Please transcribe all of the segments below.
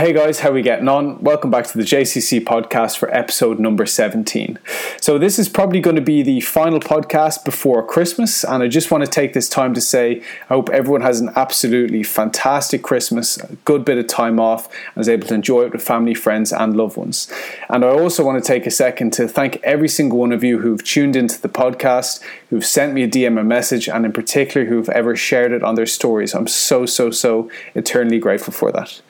Hey guys, how are we getting on? Welcome back to the JCC podcast for episode number 17. So, this is probably going to be the final podcast before Christmas, and I just want to take this time to say I hope everyone has an absolutely fantastic Christmas, a good bit of time off, and is able to enjoy it with family, friends, and loved ones. And I also want to take a second to thank every single one of you who've tuned into the podcast, who've sent me a DM a message, and in particular who've ever shared it on their stories. I'm so, so, so eternally grateful for that.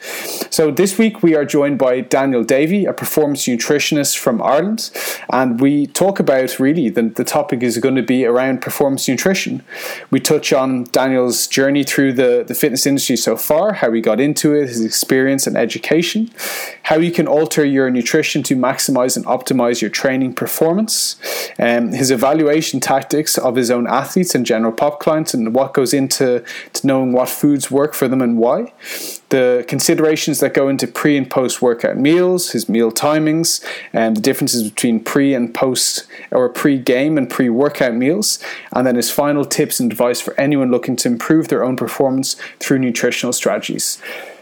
So, this week we are joined by Daniel Davey, a performance nutritionist from Ireland, and we talk about really the, the topic is going to be around performance nutrition. We touch on Daniel's journey through the, the fitness industry so far, how he got into it, his experience and education, how you can alter your nutrition to maximize and optimize your training performance, um, his evaluation tactics of his own athletes and general pop clients, and what goes into to knowing what foods work for them and why the considerations that go into pre and post workout meals, his meal timings, and the differences between pre and post or pre game and pre workout meals, and then his final tips and advice for anyone looking to improve their own performance through nutritional strategies.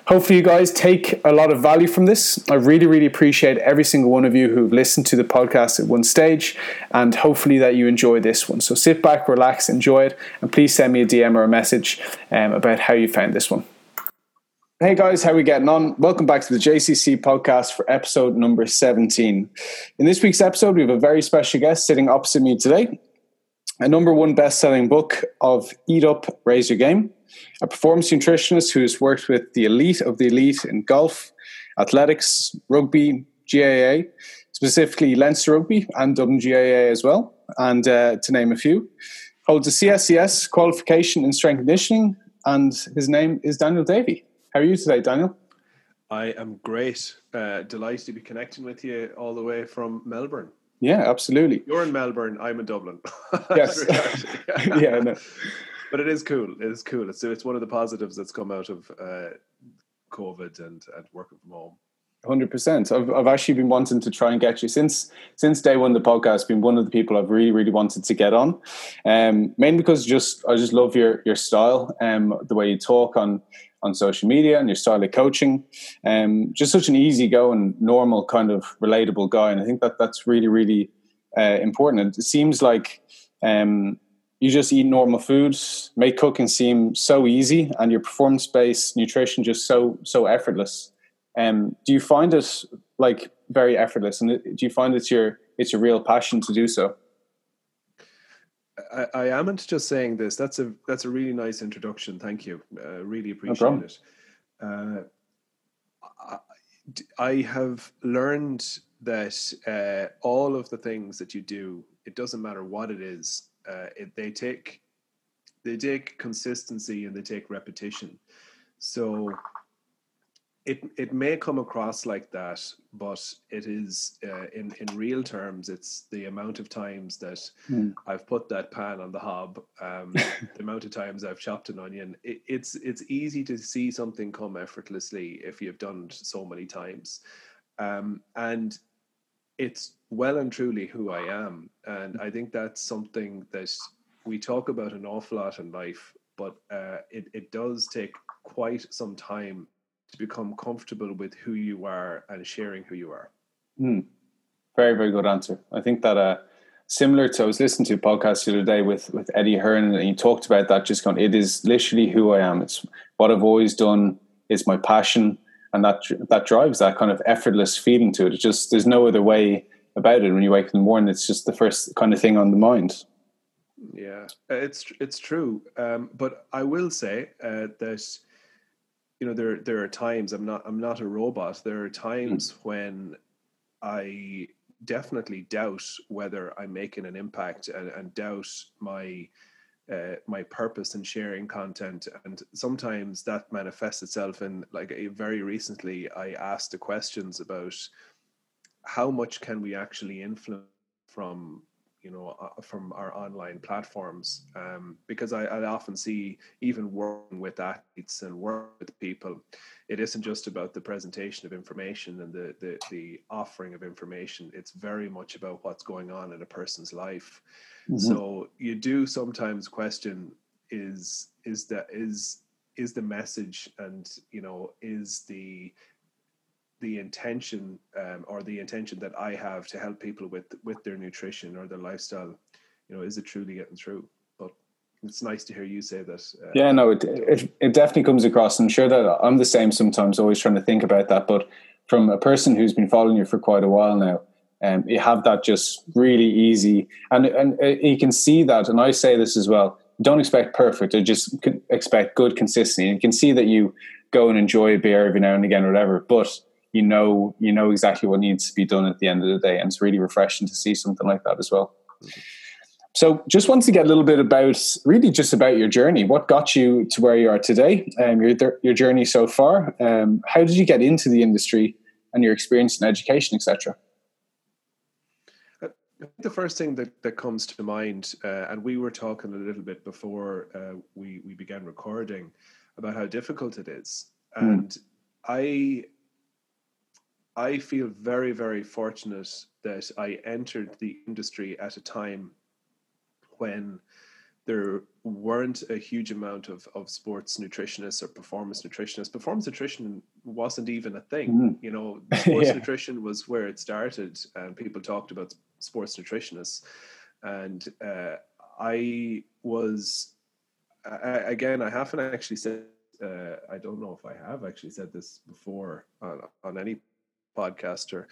Hopefully, you guys take a lot of value from this. I really, really appreciate every single one of you who've listened to the podcast at one stage, and hopefully that you enjoy this one. So sit back, relax, enjoy it, and please send me a DM or a message um, about how you found this one. Hey guys, how are we getting on? Welcome back to the JCC podcast for episode number 17. In this week's episode, we have a very special guest sitting opposite me today. A number one best selling book of Eat Up, Raise Your Game, a performance nutritionist who has worked with the elite of the elite in golf, athletics, rugby, GAA, specifically Leinster Rugby and Dublin GAA as well, and uh, to name a few. Holds a CSCS qualification in strength conditioning, and his name is Daniel Davey. How are you today, Daniel? I am great. Uh, delighted to be connecting with you all the way from Melbourne. Yeah, absolutely. You're in Melbourne. I'm in Dublin. Yes. yeah. No. But it is cool. It is cool. It's it's one of the positives that's come out of uh, COVID and and working from home. Hundred percent. I've I've actually been wanting to try and get you since since day one. The podcast been one of the people I've really really wanted to get on, um, mainly because just I just love your your style, um, the way you talk on on social media and your style of coaching. Um, just such an easy going, normal kind of relatable guy, and I think that that's really really uh, important. It seems like um, you just eat normal foods, make cooking seem so easy, and your performance based nutrition just so so effortless. Um, do you find it like very effortless, and do you find it's your it's your real passion to do so? I, I amn't just saying this. That's a that's a really nice introduction. Thank you. Uh, really appreciate no it. Uh, I, I have learned that uh, all of the things that you do, it doesn't matter what it is. Uh, it, they take they take consistency and they take repetition. So it it may come across like that, but it is uh, in in real terms. It's the amount of times that mm. I've put that pan on the hob, um, the amount of times I've chopped an onion. It, it's it's easy to see something come effortlessly if you've done so many times, um, and it's well and truly who I am. And I think that's something that we talk about an awful lot in life, but uh, it it does take quite some time to become comfortable with who you are and sharing who you are. Mm. Very, very good answer. I think that uh, similar to I was listening to a podcast the other day with with Eddie Hearn, and he talked about that. Just going, it is literally who I am. It's what I've always done. It's my passion, and that that drives that kind of effortless feeling to it. It's just there's no other way about it. When you wake up in the morning, it's just the first kind of thing on the mind. Yeah, it's it's true. Um, but I will say uh, that you know there there are times i'm not i'm not a robot there are times mm. when i definitely doubt whether i'm making an impact and, and doubt my uh, my purpose in sharing content. And sometimes that manifests itself in like very recently i asked the questions about how much can we actually influence from you know uh, from our online platforms um, because I, I, often see even working with athletes and working with people it isn't just about the presentation of information and the, the the offering of information it's very much about what's going on in a person's life mm-hmm. so you do sometimes question is is that is is the message and you know is the the intention um, or the intention that I have to help people with with their nutrition or their lifestyle, you know, is it truly getting through? But it's nice to hear you say that. Uh, yeah, no, it, it it definitely comes across. I'm sure that I'm the same sometimes, always trying to think about that. But from a person who's been following you for quite a while now, um, you have that just really easy, and and uh, you can see that. And I say this as well: don't expect perfect, or just expect good consistency. And you can see that you go and enjoy a beer every now and again, or whatever. But you know you know exactly what needs to be done at the end of the day and it's really refreshing to see something like that as well so just want to get a little bit about really just about your journey what got you to where you are today um, your, your journey so far um, how did you get into the industry and your experience in education etc the first thing that, that comes to mind, uh, and we were talking a little bit before uh, we, we began recording about how difficult it is. Hmm. And mm. I I feel very, very fortunate that I entered the industry at a time when there weren't a huge amount of, of sports nutritionists or performance nutritionists. Performance nutrition wasn't even a thing. Mm. You know, sports yeah. nutrition was where it started, and people talked about sports nutritionists. And uh, I was, I, again, I haven't actually said, uh, I don't know if I have actually said this before on, on any podcast or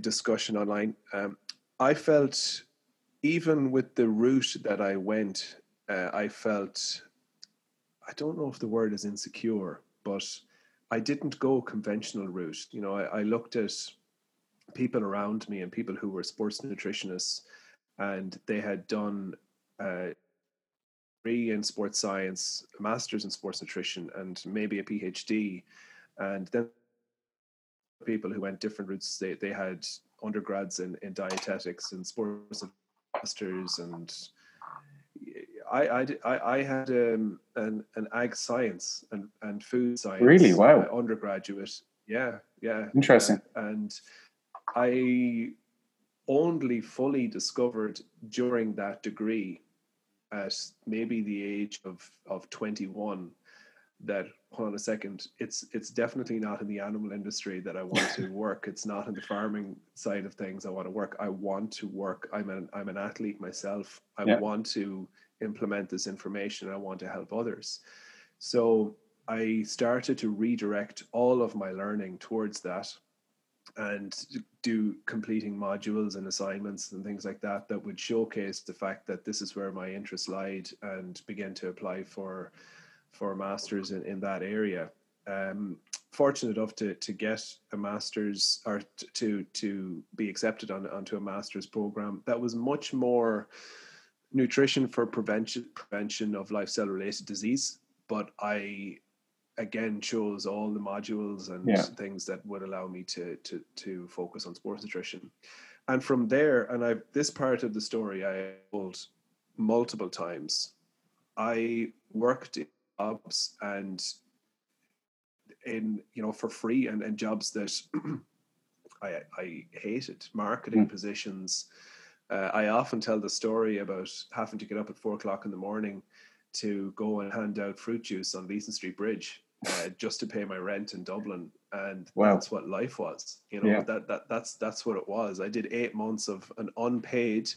discussion online. Um, I felt, even with the route that I went, uh, I felt, I don't know if the word is insecure, but I didn't go conventional route. You know, I, I looked at people around me and people who were sports nutritionists, and they had done uh, degree in sports science, a master's in sports nutrition, and maybe a PhD, and then people who went different routes. They they had undergrads in, in dietetics and sports masters and I, I, I had um, an, an ag science and, and food science. Really? Wow. Uh, undergraduate. Yeah. Yeah. Interesting. Uh, and I only fully discovered during that degree at maybe the age of, of 21 that hold on a second it's it's definitely not in the animal industry that i want to work. It's not in the farming side of things i want to work. I want to work i'm an i'm an athlete myself. I yeah. want to implement this information. I want to help others. So i started to redirect all of my learning towards that and do completing modules and assignments and things like that that would showcase the fact that this is where my interest lied and begin to apply for for a master's in, in that area. Um, fortunate enough to to get a master's or to to be accepted on onto a master's program that was much more nutrition for prevention prevention of lifestyle related disease. But I again chose all the modules and yeah. things that would allow me to to to focus on sports nutrition. And from there, and I've this part of the story I told multiple times. I worked jobs and in you know for free and, and jobs that I I hated marketing mm. positions. Uh, I often tell the story about having to get up at four o'clock in the morning to go and hand out fruit juice on Leeson Street Bridge uh, just to pay my rent in Dublin, and wow. that's what life was. You know yeah. that that that's that's what it was. I did eight months of an unpaid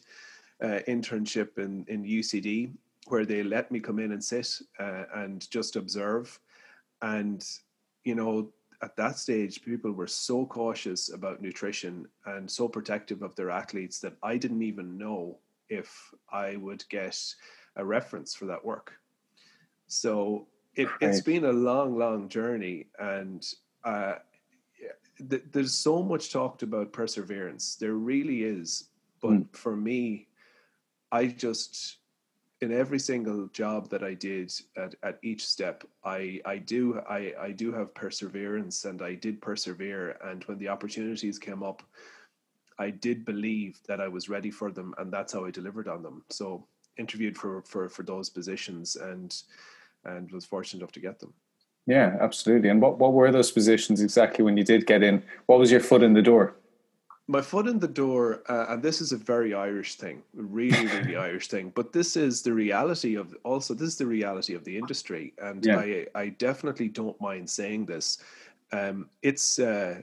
uh, internship in in UCD where they let me come in and sit uh, and just observe. And, you know, at that stage, people were so cautious about nutrition and so protective of their athletes that I didn't even know if I would get a reference for that work. So it, has been a long, long journey. And uh, th- there's so much talked about perseverance. There really is. But mm. for me, I just in every single job that I did at, at each step, I I do I I do have perseverance and I did persevere. And when the opportunities came up, I did believe that I was ready for them, and that's how I delivered on them. So interviewed for for for those positions and and was fortunate enough to get them. Yeah, absolutely. And what what were those positions exactly when you did get in? What was your foot in the door? My foot in the door, uh, and this is a very Irish thing, really, really Irish thing. But this is the reality of also this is the reality of the industry, and yeah. I I definitely don't mind saying this. um, it's uh,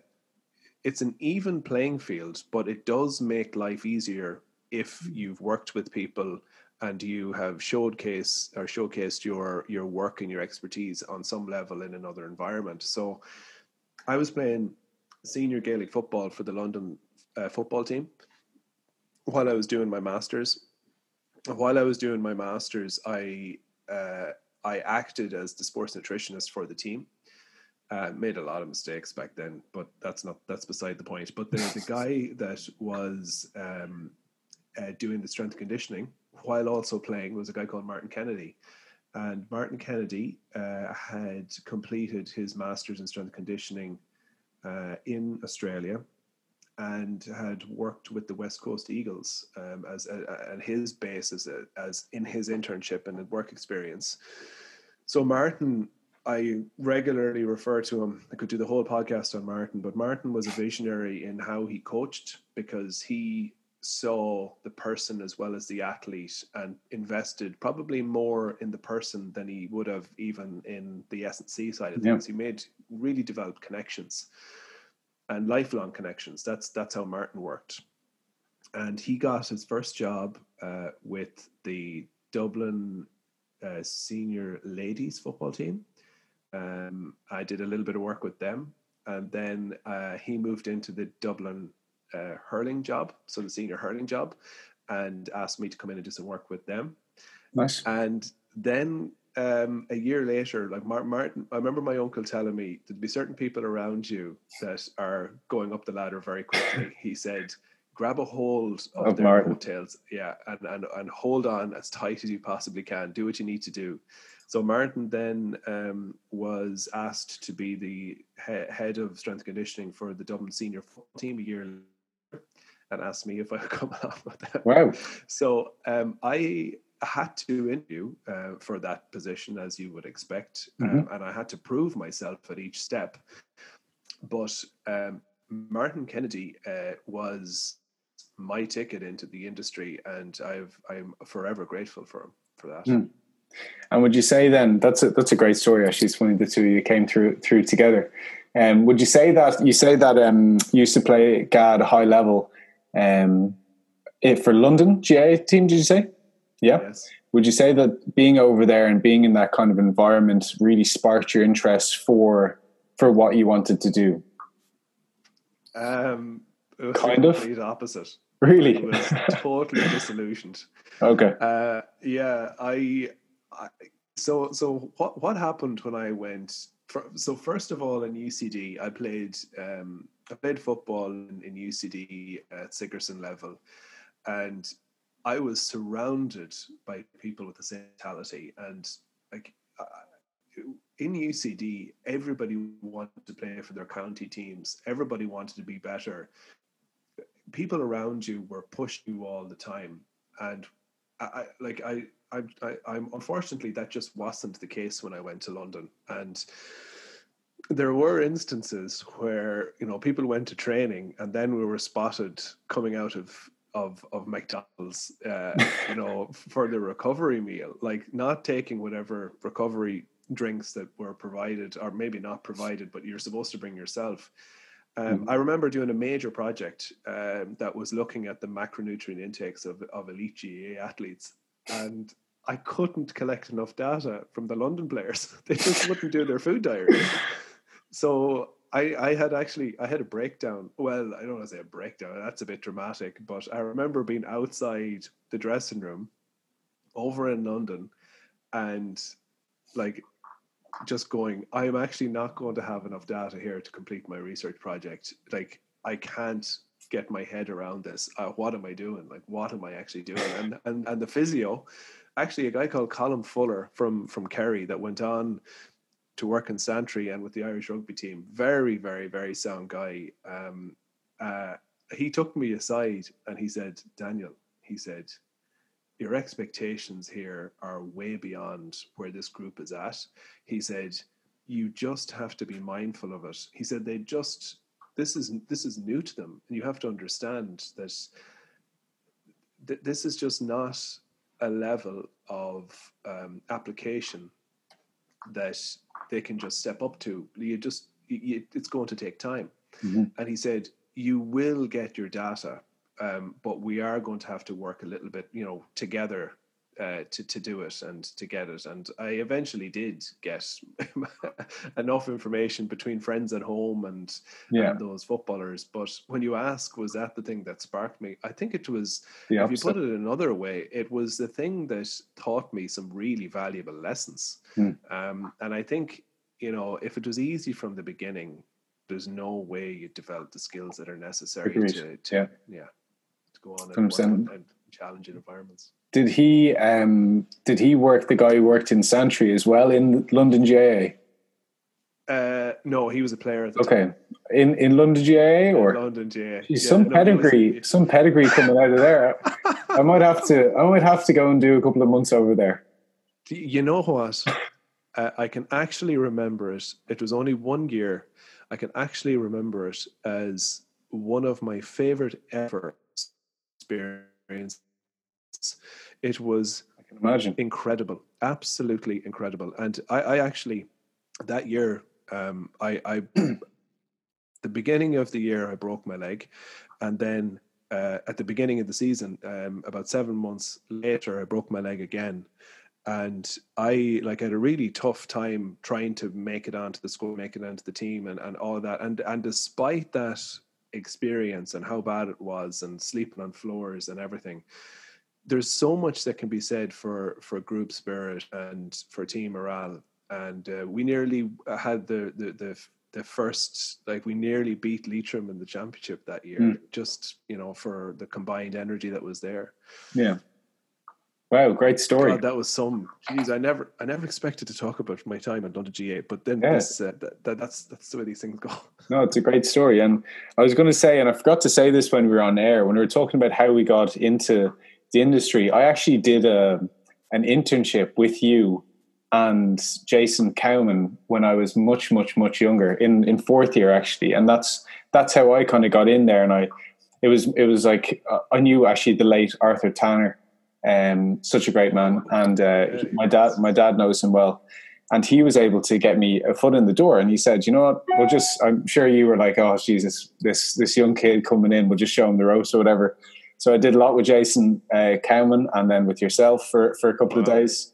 it's an even playing field, but it does make life easier if mm. you've worked with people and you have showcased or showcased your your work and your expertise on some level in another environment. So, I was playing senior Gaelic football for the London uh, football team while I was doing my masters. While I was doing my masters, I uh, I acted as the sports nutritionist for the team. Uh, made a lot of mistakes back then, but that's not that's beside the point. But the, a guy that was um, uh, doing the strength conditioning while also playing was a guy called Martin Kennedy, and Martin Kennedy uh, had completed his masters in strength conditioning uh, in Australia and had worked with the West Coast Eagles um, as a, and his base as, a, as in his internship and work experience. So Martin, I regularly refer to him. I could do the whole podcast on Martin, but Martin was a visionary in how he coached because he saw the person as well as the athlete and invested probably more in the person than he would have even in the S&C side of things. Yeah. He made really developed connections and lifelong connections. That's that's how Martin worked. And he got his first job uh, with the Dublin uh, senior ladies football team. Um, I did a little bit of work with them, and then uh, he moved into the Dublin uh, hurling job, so the senior hurling job, and asked me to come in and do some work with them. Nice. And then um, a year later, like Martin, I remember my uncle telling me there'd be certain people around you that are going up the ladder very quickly. he said, grab a hold of, of their Martin. coattails, yeah, and, and and hold on as tight as you possibly can. Do what you need to do. So Martin then um, was asked to be the he- head of strength conditioning for the Dublin senior team a year later, and asked me if I would come along with that. Wow. So um, I had to interview uh, for that position, as you would expect, mm-hmm. um, and I had to prove myself at each step. But um, Martin Kennedy uh, was my ticket into the industry, and I've I'm forever grateful for him for that. Mm. And would you say then that's a that's a great story? Actually, it's funny the two of you came through through together. Um, would you say that you say that um, you used to play GAD high level? Um, it for London GAA team, did you say? Yeah. Yes. Would you say that being over there and being in that kind of environment really sparked your interest for for what you wanted to do? Um, kind of the opposite. Really, I was totally disillusioned. Okay. Uh, yeah, I, I. So so what what happened when I went? For, so first of all, in UCD, I played um, I played football in, in UCD at Sigerson level, and I was surrounded by people with the same mentality, and like in UCD, everybody wanted to play for their county teams. Everybody wanted to be better. People around you were pushing you all the time, and I, I like I, I, I, I'm unfortunately that just wasn't the case when I went to London, and there were instances where you know people went to training and then we were spotted coming out of of of McDonald's, uh, you know, for the recovery meal, like not taking whatever recovery drinks that were provided, or maybe not provided, but you're supposed to bring yourself. Um, mm-hmm. I remember doing a major project um, that was looking at the macronutrient intakes of of elite GAA athletes, and I couldn't collect enough data from the London players. they just wouldn't do their food diary. So I, I had actually I had a breakdown. Well, I don't want to say a breakdown. That's a bit dramatic, but I remember being outside the dressing room over in London, and like just going, I am actually not going to have enough data here to complete my research project. Like I can't get my head around this. Uh, what am I doing? Like what am I actually doing? And and and the physio, actually a guy called Colin Fuller from from Kerry that went on to work in Santry and with the Irish rugby team. Very, very, very sound guy. Um, uh, he took me aside and he said, Daniel, he said, your expectations here are way beyond where this group is at. He said, you just have to be mindful of it. He said, they just, this is, this is new to them. And you have to understand that th- this is just not a level of um, application that they can just step up to. You just it's going to take time. Mm-hmm. And he said, you will get your data, um, but we are going to have to work a little bit, you know, together uh, to to do it and to get it. And I eventually did get enough information between friends at home and, yeah. and, those footballers. But when you ask, was that the thing that sparked me? I think it was. if you put it another way, it was the thing that taught me some really valuable lessons. Hmm. Um, and I think you know, if it was easy from the beginning, there's no way you develop the skills that are necessary to, to yeah. yeah to go on and, and challenging environments. Did he um did he work the guy who worked in Santry as well in London GAA? Uh, no, he was a player. okay, time. in in London GAA or in London GAA. yeah, some no, pedigree, some pedigree coming out of there. I might have to. I might have to go and do a couple of months over there. You know what? uh, I can actually remember it. It was only one year. I can actually remember it as one of my favorite ever experiences it was I can imagine incredible, absolutely incredible. And I, I actually that year, um, I, I the beginning of the year I broke my leg, and then uh, at the beginning of the season, um, about seven months later, I broke my leg again, and I like had a really tough time trying to make it onto the squad, make it onto the team, and and all that. And and despite that experience and how bad it was, and sleeping on floors and everything, there's so much that can be said for for group spirit and for team morale. And uh, we nearly had the, the the the first like we nearly beat Leitrim in the championship that year mm. just you know for the combined energy that was there. Yeah. Wow great story. God, that was some geez I never I never expected to talk about my time at London GAA but then yeah. this, uh, that, that, that's that's the way these things go. No it's a great story and I was going to say and I forgot to say this when we were on air when we were talking about how we got into the industry. I actually did a an internship with you and Jason Cowman when I was much, much, much younger in in fourth year actually, and that's that's how I kind of got in there. And I it was it was like uh, I knew actually the late Arthur Tanner, um, such a great man, and uh, my dad my dad knows him well. And he was able to get me a foot in the door, and he said, "You know what? We'll just. I'm sure you were like, oh Jesus, this this young kid coming in. We'll just show him the ropes or whatever." So I did a lot with Jason uh, Cowman and then with yourself for, for a couple wow. of days.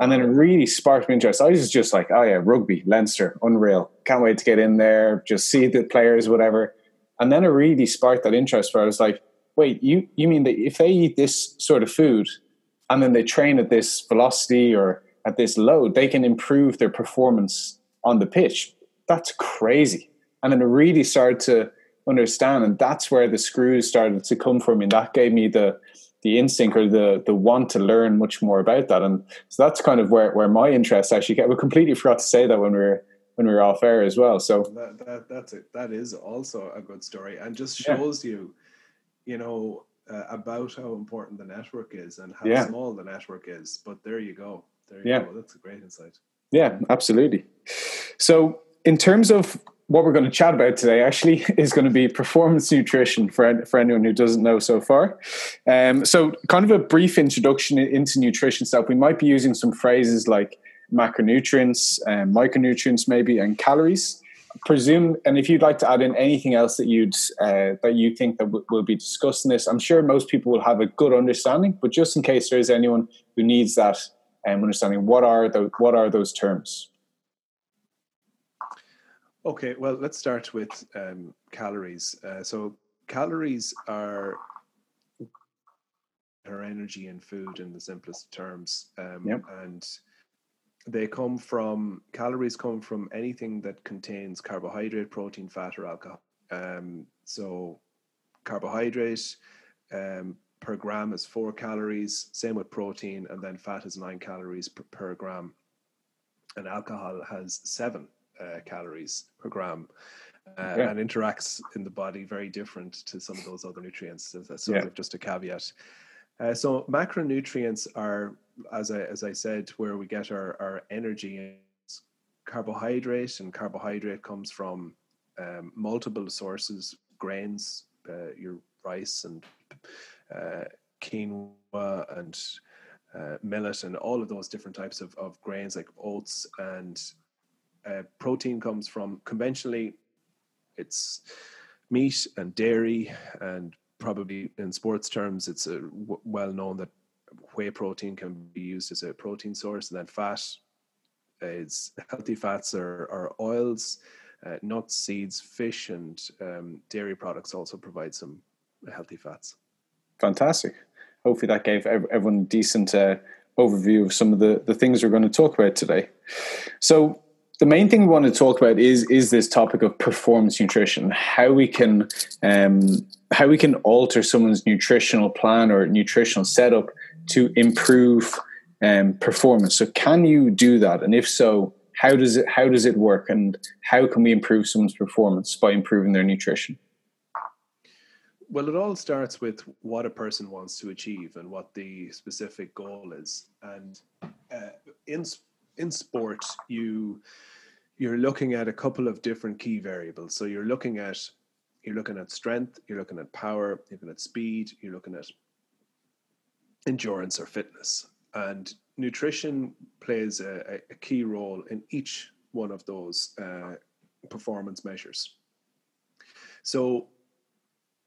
And then it really sparked me interest. I was just like, oh yeah, rugby, Leinster, unreal. Can't wait to get in there, just see the players, whatever. And then it really sparked that interest where I was like, wait, you, you mean that if they eat this sort of food and then they train at this velocity or at this load, they can improve their performance on the pitch? That's crazy. And then it really started to understand. And that's where the screws started to come from. And that gave me the the instinct or the the want to learn much more about that. And so that's kind of where, where my interest actually get we completely forgot to say that when we were when we were off air as well. So that, that that's it that is also a good story and just shows yeah. you you know uh, about how important the network is and how yeah. small the network is. But there you go. There you yeah. go. That's a great insight. Yeah absolutely. So in terms of what we're going to chat about today actually is going to be performance nutrition for, for anyone who doesn't know so far. Um, so, kind of a brief introduction into nutrition stuff. We might be using some phrases like macronutrients, um, micronutrients, maybe, and calories. Presume, and if you'd like to add in anything else that you'd uh, that you think that w- will be discussed in this, I'm sure most people will have a good understanding. But just in case there is anyone who needs that um, understanding, what are the what are those terms? Okay, well, let's start with um, calories. Uh, so, calories are our energy in food in the simplest terms, um, yep. and they come from calories come from anything that contains carbohydrate, protein, fat, or alcohol. Um, so, carbohydrate um, per gram is four calories. Same with protein, and then fat is nine calories per, per gram, and alcohol has seven uh, calories per gram. Uh, yeah. and interacts in the body very different to some of those other nutrients. That's sort yeah. of just a caveat. Uh, so macronutrients are, as I as I said, where we get our our energy. Carbohydrate and carbohydrate comes from um, multiple sources: grains, uh, your rice and uh, quinoa and uh, millet, and all of those different types of, of grains like oats and uh, protein comes from conventionally, it's meat and dairy, and probably in sports terms, it's a w- well known that whey protein can be used as a protein source, and then fat is healthy fats or, or oils, uh, nuts, seeds, fish, and um, dairy products also provide some healthy fats. Fantastic. Hopefully, that gave everyone a decent uh, overview of some of the, the things we're going to talk about today. So, the main thing we want to talk about is is this topic of performance nutrition, how we can um, how we can alter someone's nutritional plan or nutritional setup to improve um, performance. So, can you do that? And if so, how does it how does it work? And how can we improve someone's performance by improving their nutrition? Well, it all starts with what a person wants to achieve and what the specific goal is. And uh, in in sport, you you're looking at a couple of different key variables. So you're looking at you're looking at strength, you're looking at power, you're looking at speed, you're looking at endurance or fitness. And nutrition plays a, a key role in each one of those uh, performance measures. So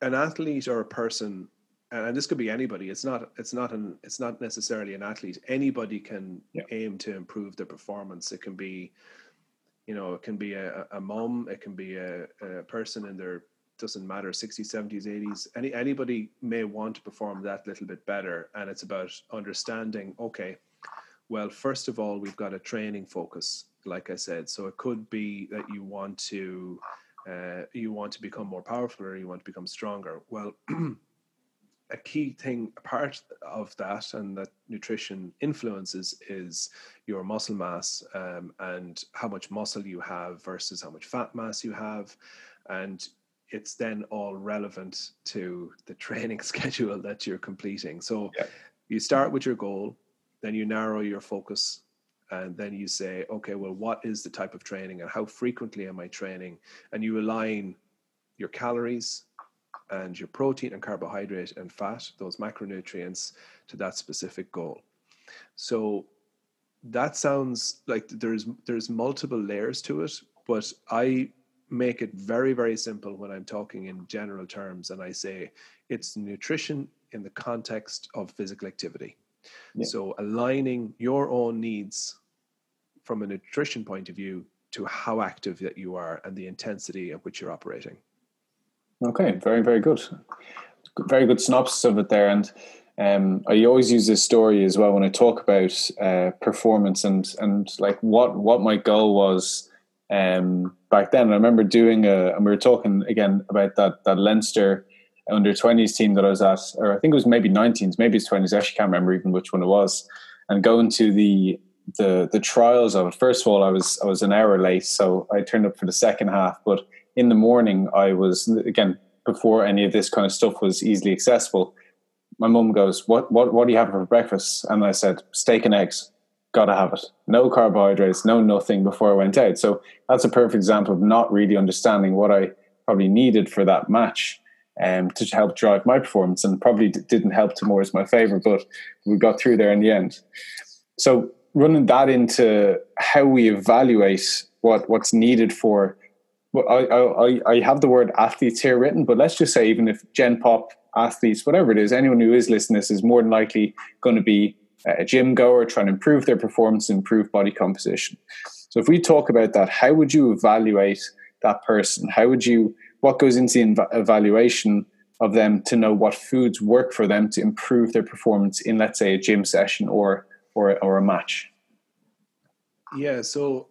an athlete or a person and this could be anybody it's not it's not an it's not necessarily an athlete. Anybody can yeah. aim to improve their performance. It can be you know it can be a, a mom it can be a, a person in their doesn't matter 60s 70s 80s any anybody may want to perform that little bit better and it's about understanding okay well first of all we've got a training focus like i said. So it could be that you want to uh, you want to become more powerful or you want to become stronger. Well a key thing a part of that and that nutrition influences is your muscle mass um, and how much muscle you have versus how much fat mass you have. And it's then all relevant to the training schedule that you're completing. So yeah. you start with your goal then you narrow your focus and then you say okay well what is the type of training and how frequently am i training? And you align your calories and your protein and carbohydrate and fat, those macronutrients, to that specific goal. So that sounds like there's there's multiple layers to it, but I make it very very simple when I'm talking in general terms, and I say it's nutrition in the context of physical activity. Yeah. So aligning your own needs from a nutrition point of view to how active that you are and the intensity at which you're operating. Okay, very, very good. Very good synopsis of it there. And um, I always use this story as well when I talk about uh, performance and and like what what my goal was um, back then. I remember doing a, and we were talking again about that that Leinster under twenties team that I was at, or I think it was maybe nineteens, maybe it's twenties. I actually can't remember even which one it was. And going to the the the trials of it. First of all, I was I was an hour late, so I turned up for the second half, but in the morning, I was again before any of this kind of stuff was easily accessible. My mum goes, "What what what do you have for breakfast?" And I said, "Steak and eggs." Gotta have it. No carbohydrates, no nothing before I went out. So that's a perfect example of not really understanding what I probably needed for that match um, to help drive my performance, and probably d- didn't help towards my favor, but we got through there in the end. So running that into how we evaluate what what's needed for I, I, I have the word athletes here written, but let's just say even if Gen Pop athletes, whatever it is, anyone who is listening is more than likely going to be a gym goer trying to improve their performance, improve body composition. So if we talk about that, how would you evaluate that person? How would you, what goes into the evaluation of them to know what foods work for them to improve their performance in, let's say, a gym session or, or, or a match? Yeah, so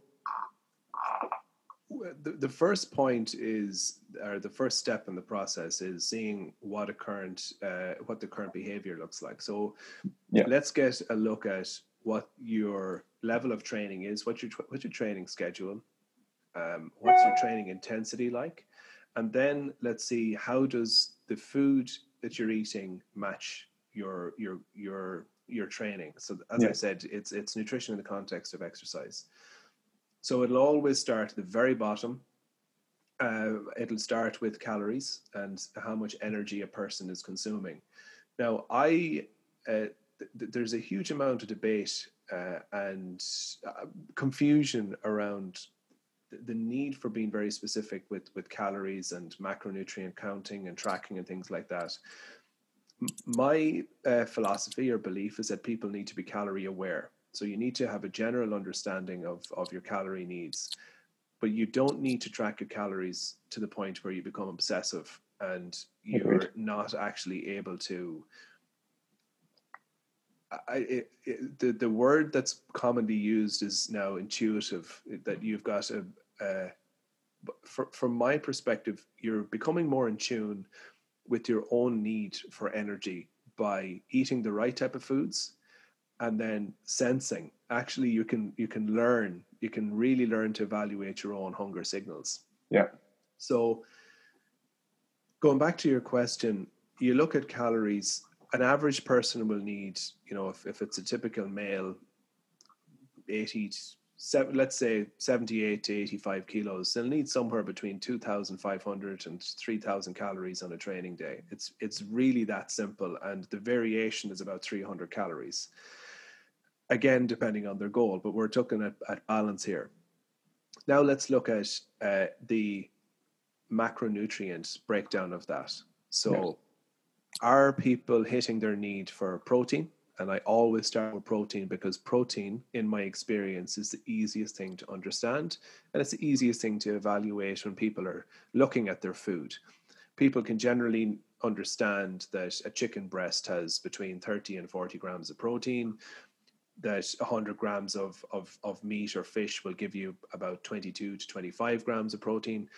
the, the first point is or the first step in the process is seeing what a current uh, what the current behavior looks like so yeah. let's get a look at what your level of training is what's your what's your training schedule um, what's your training intensity like and then let's see how does the food that you're eating match your your your your training so as yeah. i said it's it's nutrition in the context of exercise so it'll always start at the very bottom. Uh, it'll start with calories and how much energy a person is consuming. Now, I uh, th- there's a huge amount of debate uh, and uh, confusion around the need for being very specific with with calories and macronutrient counting and tracking and things like that my uh, philosophy or belief is that people need to be calorie aware so you need to have a general understanding of of your calorie needs but you don't need to track your calories to the point where you become obsessive and you're Agreed. not actually able to I, it, it, the the word that's commonly used is now intuitive. That you've got a, a for, from my perspective, you're becoming more in tune with your own need for energy by eating the right type of foods, and then sensing. Actually, you can you can learn. You can really learn to evaluate your own hunger signals. Yeah. So, going back to your question, you look at calories an average person will need, you know, if, if it's a typical male, 80, seven, let's say 78 to 85 kilos, they'll need somewhere between 2,500 and 3,000 calories on a training day. It's, it's really that simple. And the variation is about 300 calories. Again, depending on their goal, but we're talking at, at balance here. Now let's look at uh, the macronutrient breakdown of that. So are people hitting their need for protein? And I always start with protein because protein, in my experience, is the easiest thing to understand. And it's the easiest thing to evaluate when people are looking at their food. People can generally understand that a chicken breast has between 30 and 40 grams of protein that 100 grams of, of, of meat or fish will give you about 22 to 25 grams of protein.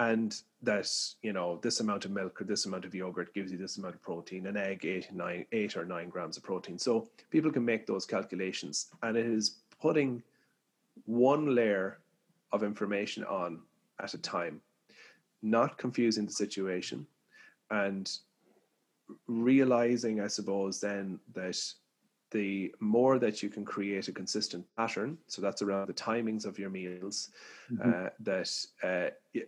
And that you know this amount of milk or this amount of yogurt gives you this amount of protein an egg eight nine eight or nine grams of protein. So people can make those calculations. And it is putting one layer of information on at a time not confusing the situation and realizing i suppose then that the more that you can create a consistent pattern, so that's around the timings of your meals, mm-hmm. uh, that uh,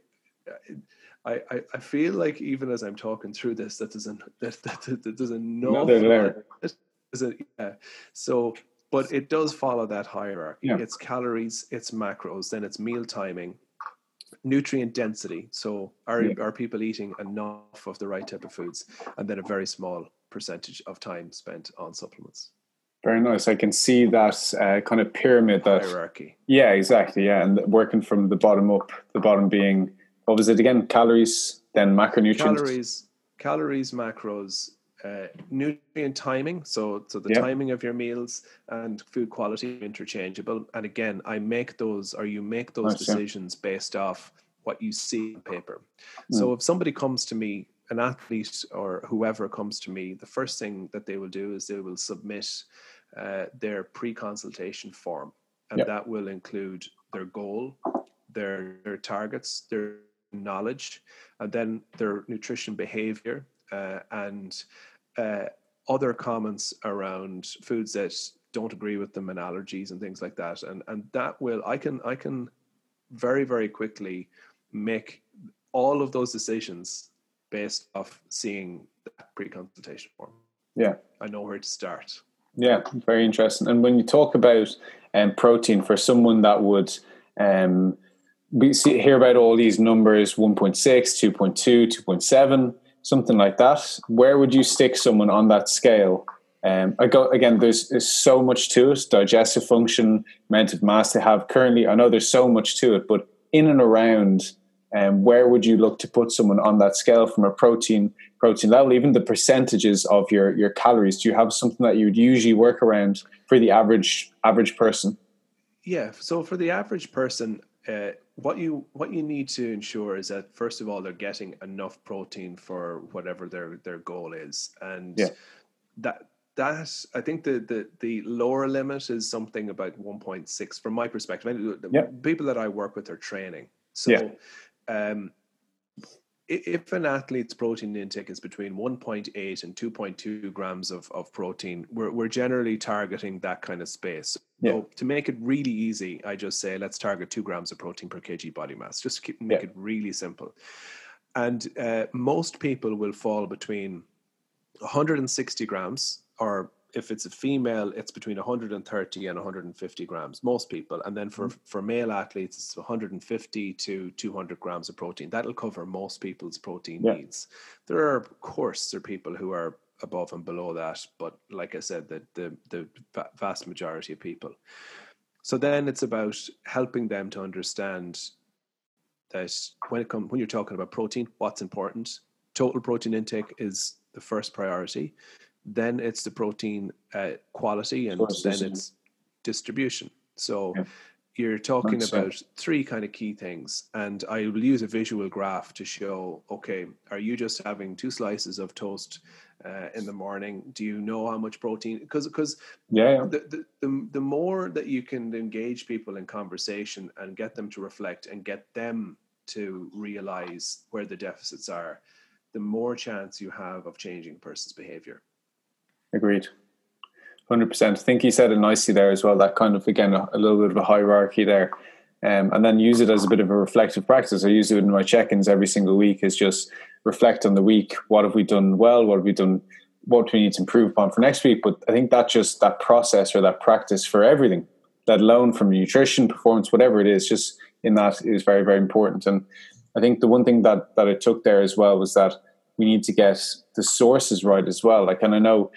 I, I, I feel like even as I'm talking through this, that there's an that, that, that there's enough. Another a, yeah. So, but it does follow that hierarchy. Yeah. It's calories, it's macros, then it's meal timing, nutrient density. So, are yeah. are people eating enough of the right type of foods, and then a very small percentage of time spent on supplements. Very nice. I can see that uh, kind of pyramid that hierarchy. Yeah, exactly. Yeah, and working from the bottom up, the bottom being what was it again? Calories, then macronutrients. Calories, calories, macros, uh, nutrient timing. So, so the timing of your meals and food quality interchangeable. And again, I make those, or you make those nice, decisions yeah. based off what you see on paper. Mm. So, if somebody comes to me an athlete or whoever comes to me, the first thing that they will do is they will submit uh, their pre-consultation form, and yep. that will include their goal, their their targets, their knowledge, and then their nutrition behavior, uh, and uh, other comments around foods that don't agree with them and allergies and things like that. And and that will I can I can very very quickly make all of those decisions based off seeing that pre-consultation form. Yeah, I know where to start. Yeah, very interesting. And when you talk about um, protein for someone that would um, we see, hear about all these numbers 1.6, 2.2, 2.7, something like that, where would you stick someone on that scale? Um, I go, again, there's, there's so much to it digestive function, mental mass they have currently. I know there's so much to it, but in and around um, where would you look to put someone on that scale from a protein protein level, even the percentages of your your calories? Do you have something that you would usually work around for the average average person? Yeah, so for the average person, uh, what you what you need to ensure is that first of all they're getting enough protein for whatever their their goal is, and yeah. that that I think the, the the lower limit is something about 1.6 from my perspective. Yeah. people that I work with are training, so yeah. Um, if an athlete's protein intake is between 1.8 and 2.2 grams of, of protein, we're, we're generally targeting that kind of space. Yeah. So to make it really easy, I just say let's target two grams of protein per kg body mass. Just keep, make yeah. it really simple. And uh, most people will fall between 160 grams or if it's a female, it's between 130 and 150 grams, most people. And then for, mm-hmm. for male athletes, it's 150 to 200 grams of protein. That'll cover most people's protein yeah. needs. There are, of course, there are people who are above and below that, but like I said, the, the, the vast majority of people. So then it's about helping them to understand that when it comes when you're talking about protein, what's important. Total protein intake is the first priority then it's the protein uh, quality, and then it's distribution. So yeah. you're talking That's about so. three kind of key things, and I will use a visual graph to show. Okay, are you just having two slices of toast uh, in the morning? Do you know how much protein? Because because yeah, yeah. The, the, the the more that you can engage people in conversation and get them to reflect and get them to realize where the deficits are, the more chance you have of changing a person's behavior. Agreed. 100%. I think he said it nicely there as well. That kind of, again, a, a little bit of a hierarchy there. Um, and then use it as a bit of a reflective practice. I use it in my check ins every single week, is just reflect on the week. What have we done well? What have we done? What do we need to improve upon for next week? But I think that just that process or that practice for everything, let alone from nutrition, performance, whatever it is, just in that is very, very important. And I think the one thing that that I took there as well was that we need to get the sources right as well. Like, and I know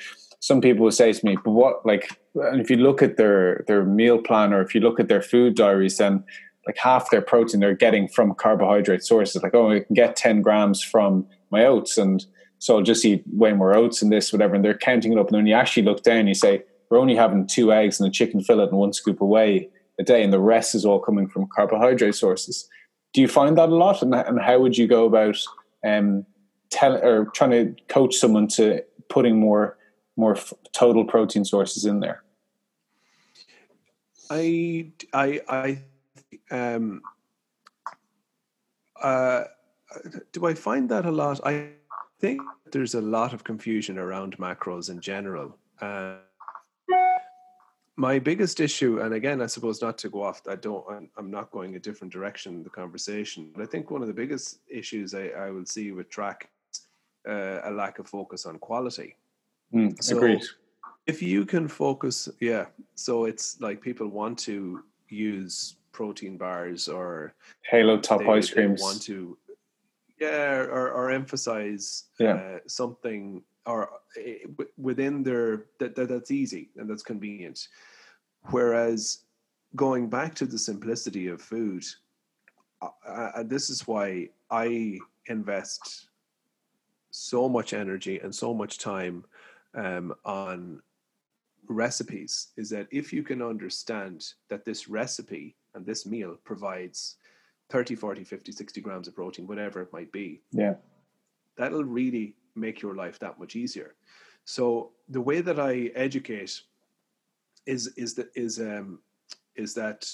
some people will say to me, but what, like, if you look at their, their meal plan or if you look at their food diaries, then like half their protein they're getting from carbohydrate sources. Like, oh, I can get 10 grams from my oats. And so I'll just eat way more oats and this, whatever. And they're counting it up. And then you actually look down, you say, we're only having two eggs and a chicken fillet and one scoop whey a day. And the rest is all coming from carbohydrate sources. Do you find that a lot? And, and how would you go about um, tell, or trying to coach someone to putting more more f- total protein sources in there? I I I um uh do I find that a lot? I think there's a lot of confusion around macros in general. Uh, my biggest issue, and again, I suppose not to go off, I don't, I'm, not going a different direction in the conversation, but I think one of the biggest issues I, I will see with track is uh, a lack of focus on quality. Mm, so agreed. If you can focus, yeah. So it's like people want to use protein bars or Halo top they, ice creams. want to, yeah, or, or emphasize yeah. Uh, something or uh, within their that, that that's easy and that's convenient. Whereas going back to the simplicity of food, uh, uh, this is why I invest so much energy and so much time um, on recipes is that if you can understand that this recipe and this meal provides 30 40 50 60 grams of protein whatever it might be yeah. that'll really make your life that much easier. So the way that i educate is is that is um is that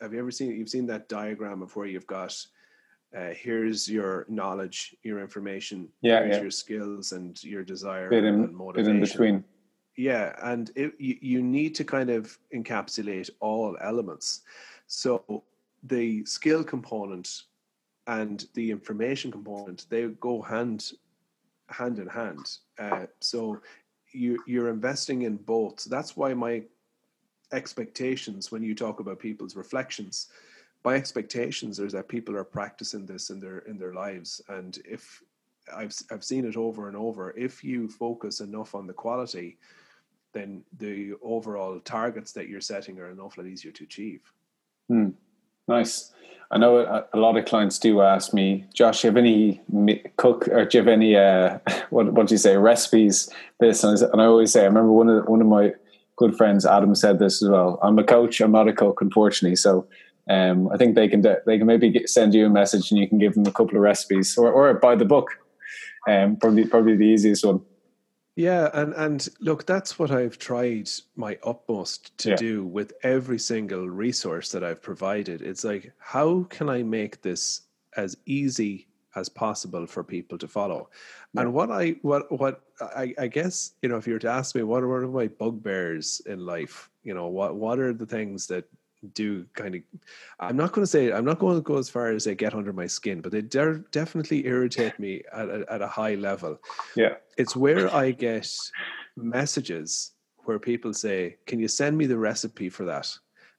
have you ever seen you've seen that diagram of where you've got uh, here's your knowledge, your information, yeah, here's yeah. your skills and your desire bit in, and motivation. in between. Yeah, and it, you, you need to kind of encapsulate all elements. So the skill component and the information component they go hand hand in hand. Uh, so you you're investing in both. So that's why my expectations when you talk about people's reflections my expectations is that people are practicing this in their in their lives and if I've I've seen it over and over if you focus enough on the quality then the overall targets that you're setting are an awful lot easier to achieve hmm. nice I know a, a, lot of clients do ask me, Josh, do you have any cook or do you have any uh, what what do you say recipes? This and I always say, I remember one of one of my good friends, Adam, said this as well. I'm a coach, I'm not a cook, unfortunately. So um, I think they can de- they can maybe get, send you a message and you can give them a couple of recipes or, or buy the book. Um, probably probably the easiest one. Yeah, and and look, that's what I've tried my utmost to yeah. do with every single resource that I've provided. It's like, how can I make this as easy as possible for people to follow? Yeah. And what I what what I, I guess you know, if you were to ask me what are my bugbears in life, you know, what what are the things that do kind of i'm not going to say i'm not going to go as far as they get under my skin but they de- definitely irritate me at a, at a high level yeah it's where i get messages where people say, "Can you send me the recipe for that?"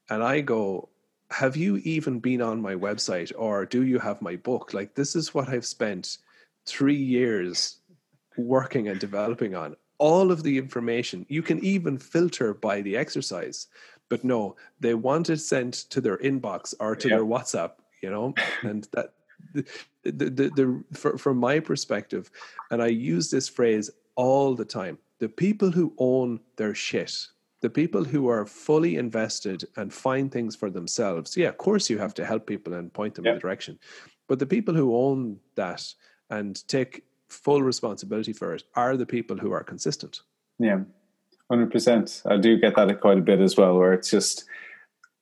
And I go, "Have you even been on my website, or do you have my book? Like this is what I've spent three years working and developing on. All of the information you can even filter by the exercise." But no, they want it sent to their inbox or to their WhatsApp, you know, and that the, the, the, the for, from my perspective, and I use this phrase all the time the people who own their shit, the people who are fully invested and find things for themselves, yeah, of course you have to help people and point them in the direction. But the people who own that and take full responsibility for it are the people who are consistent. Yeah, 100%. I do get that quite a bit as well, where it's just,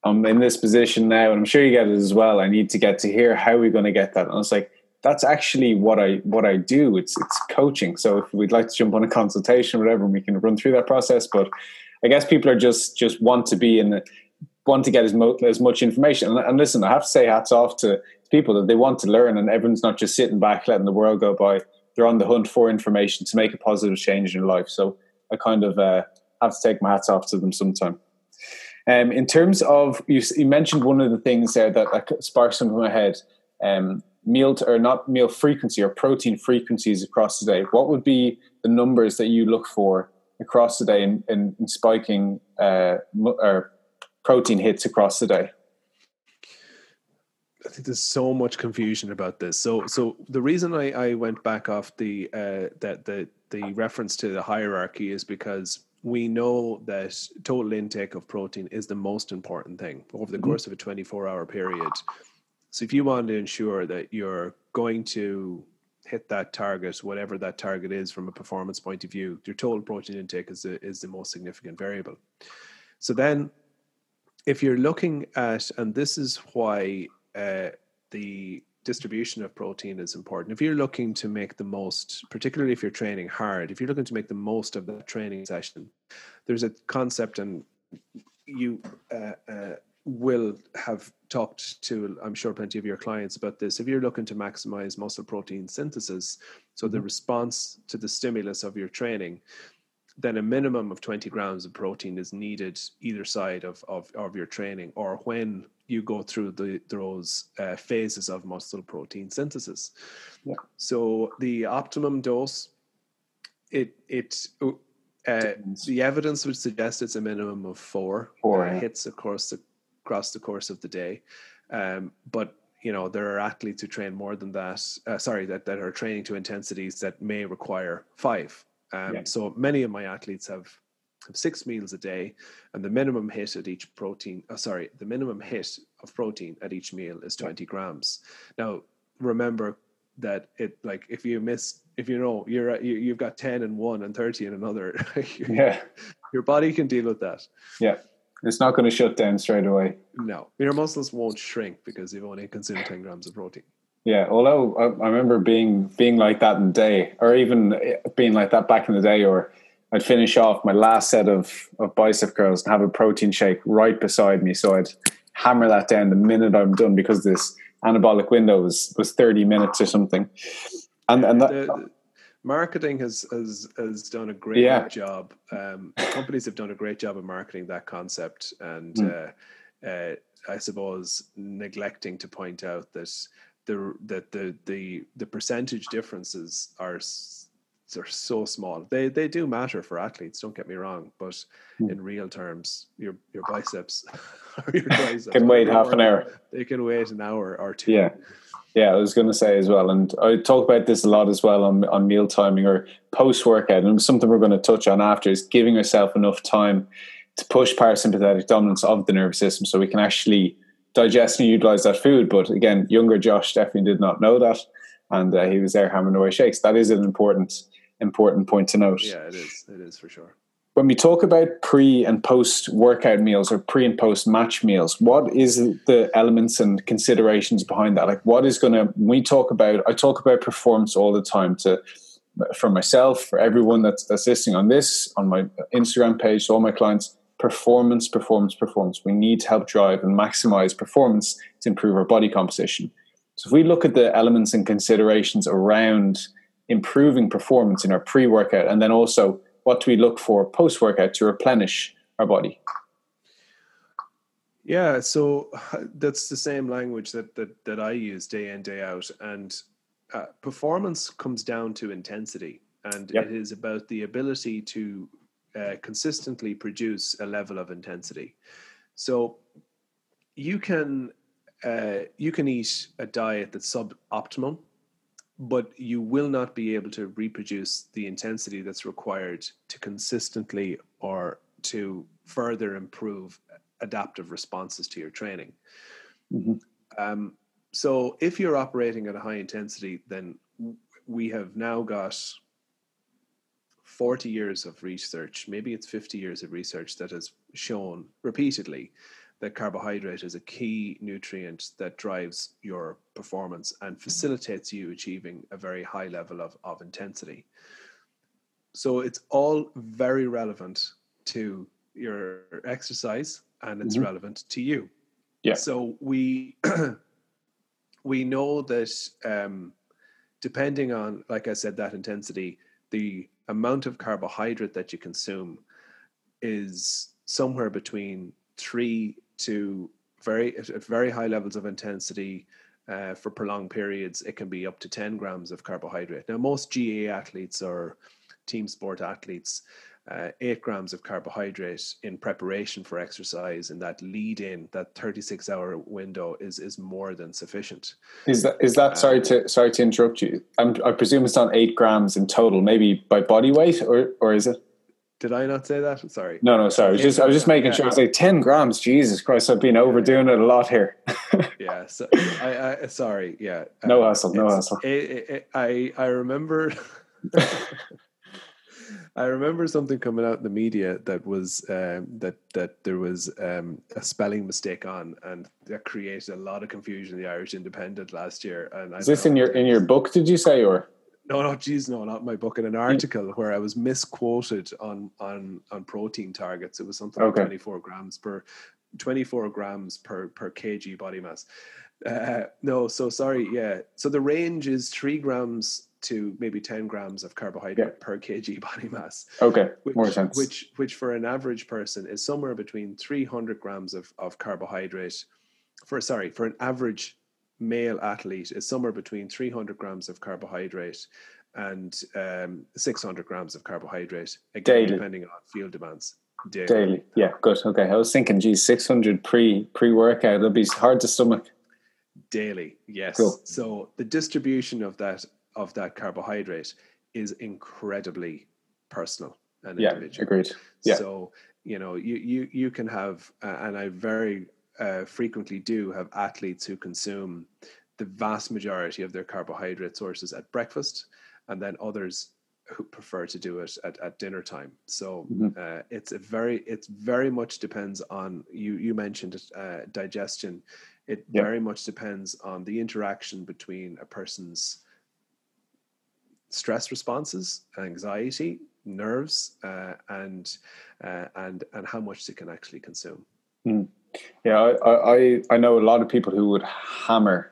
I'm in this position now, and I'm sure you get it as well. I need to get to here. How are we going to get that? And it's like, that's actually what I what I do. It's it's coaching. So if we'd like to jump on a consultation, or whatever, we can run through that process. But I guess people are just just want to be in the, want to get as, mo- as much information. And, and, listen, I have to say hats off to people that they want to learn, and everyone's not just sitting back letting the world go by. They're on the hunt for information to make a positive change in their life. So I kind of uh, have to take my hats off to them sometime. Um, in terms of you, you mentioned one of the things there that, that sparked something in my head. Um, meal to, or not meal frequency or protein frequencies across the day, what would be the numbers that you look for across the day in, in, in spiking uh, or protein hits across the day? I think there's so much confusion about this. So, so the reason I, I went back off the uh, that the the reference to the hierarchy is because we know that total intake of protein is the most important thing over the mm-hmm. course of a 24 hour period. So if you want to ensure that you're going to hit that target, whatever that target is from a performance point of view, your total protein intake is the, is the most significant variable. So then, if you're looking at, and this is why uh, the distribution of protein is important. If you're looking to make the most, particularly if you're training hard, if you're looking to make the most of that training session, there's a concept, and you uh, uh, will have talked to, I'm sure, plenty of your clients about this. If you're looking to maximize muscle protein synthesis, so the mm-hmm. response to the stimulus of your training, then a minimum of 20 grams of protein is needed either side of, of, of your training or when you go through the, those uh, phases of muscle protein synthesis. Yeah. So the optimum dose, it, it, uh, the evidence would suggest it's a minimum of four, four uh, hits across the across the course of the day. Um, but you know there are athletes who train more than that. Uh, sorry, that that are training to intensities that may require five. Um, yeah. So many of my athletes have, have six meals a day, and the minimum hit at each protein. Uh, sorry, the minimum hit of protein at each meal is twenty grams. Now remember that it like if you miss if you know you're you, you've got 10 and 1 and 30 and another yeah your body can deal with that yeah it's not going to shut down straight away. No, your muscles won't shrink because you've only consumed ten grams of protein. Yeah, although I, I remember being being like that in the day, or even being like that back in the day, or I'd finish off my last set of, of bicep curls and have a protein shake right beside me. So I'd hammer that down the minute I'm done because this anabolic window was, was 30 minutes or something. And, and that, the, marketing has has has done a great yeah. job. Um, companies have done a great job of marketing that concept, and mm. uh, uh, I suppose neglecting to point out that the that the the the percentage differences are are so small. They they do matter for athletes. Don't get me wrong, but mm. in real terms, your your biceps or your triceps can wait half an hour. They can wait an hour or two. Yeah. Yeah, I was going to say as well, and I talk about this a lot as well on on meal timing or post workout, and something we're going to touch on after is giving yourself enough time to push parasympathetic dominance of the nervous system, so we can actually digest and utilize that food. But again, younger Josh definitely did not know that, and uh, he was there hammering away shakes. That is an important important point to note. Yeah, it is. It is for sure when we talk about pre and post workout meals or pre and post match meals, what is the elements and considerations behind that? Like, what is going to, we talk about, I talk about performance all the time to, for myself, for everyone that's, that's listening on this, on my Instagram page, all my clients, performance, performance, performance. We need to help drive and maximize performance to improve our body composition. So if we look at the elements and considerations around improving performance in our pre workout and then also what do we look for post workout to replenish our body? Yeah, so that's the same language that that, that I use day in day out, and uh, performance comes down to intensity, and yep. it is about the ability to uh, consistently produce a level of intensity. So you can uh, you can eat a diet that's suboptimal, but you will not be able to reproduce the intensity that's required to consistently or to further improve adaptive responses to your training. Mm-hmm. Um, so if you're operating at a high intensity, then we have now got 40 years of research, maybe it's 50 years of research that has shown repeatedly that carbohydrate is a key nutrient that drives your performance and facilitates you achieving a very high level of, of intensity. So it's all very relevant to your exercise and it's mm-hmm. relevant to you. Yeah. So we we know that um, depending on, like I said, that intensity, the amount of carbohydrate that you consume is somewhere between three to very at very high levels of intensity uh, for prolonged periods. It can be up to ten grams of carbohydrate. Now, most GAA athletes or team sport athletes uh, eight grams of carbohydrate in preparation for exercise and that lead in that 36 hour window is is more than sufficient is that is that sorry to um, sorry to interrupt you I'm, i presume it's not eight grams in total maybe by body weight or or is it did I not say that? Sorry. No, no, sorry. I was just, I was just making yeah. sure. I was like, 10 grams. Jesus Christ. I've been overdoing it a lot here. yeah. So I, I, sorry. Yeah. No um, hassle. No hassle. It, it, I, I remember I remember something coming out in the media that was um, that that there was um, a spelling mistake on, and that created a lot of confusion in the Irish Independent last year. And is this in your in your book? Did you say or? No, no, geez, no, not my book. In an article where I was misquoted on on on protein targets, it was something okay. like twenty four grams per twenty four grams per per kg body mass. Uh, no, so sorry. Yeah, so the range is three grams to maybe 10 grams of carbohydrate yeah. per kg body mass. Okay, which, more sense. Which, which for an average person is somewhere between 300 grams of, of carbohydrate. For sorry, for an average male athlete is somewhere between 300 grams of carbohydrate and um, 600 grams of carbohydrate again, daily. depending on field demands. Daily. daily. yeah, good. Okay, I was thinking, geez, 600 pre pre workout. It'll be hard to stomach. Daily, yes. Cool. So the distribution of that of that carbohydrate is incredibly personal and yeah, individual. Agreed. Yeah. So you know you you you can have uh, and I very uh, frequently do have athletes who consume the vast majority of their carbohydrate sources at breakfast, and then others who prefer to do it at, at dinner time. So mm-hmm. uh, it's a very it's very much depends on you you mentioned uh, digestion. It very much depends on the interaction between a person's stress responses, anxiety, nerves, uh, and uh, and and how much they can actually consume. Mm. Yeah, I, I I know a lot of people who would hammer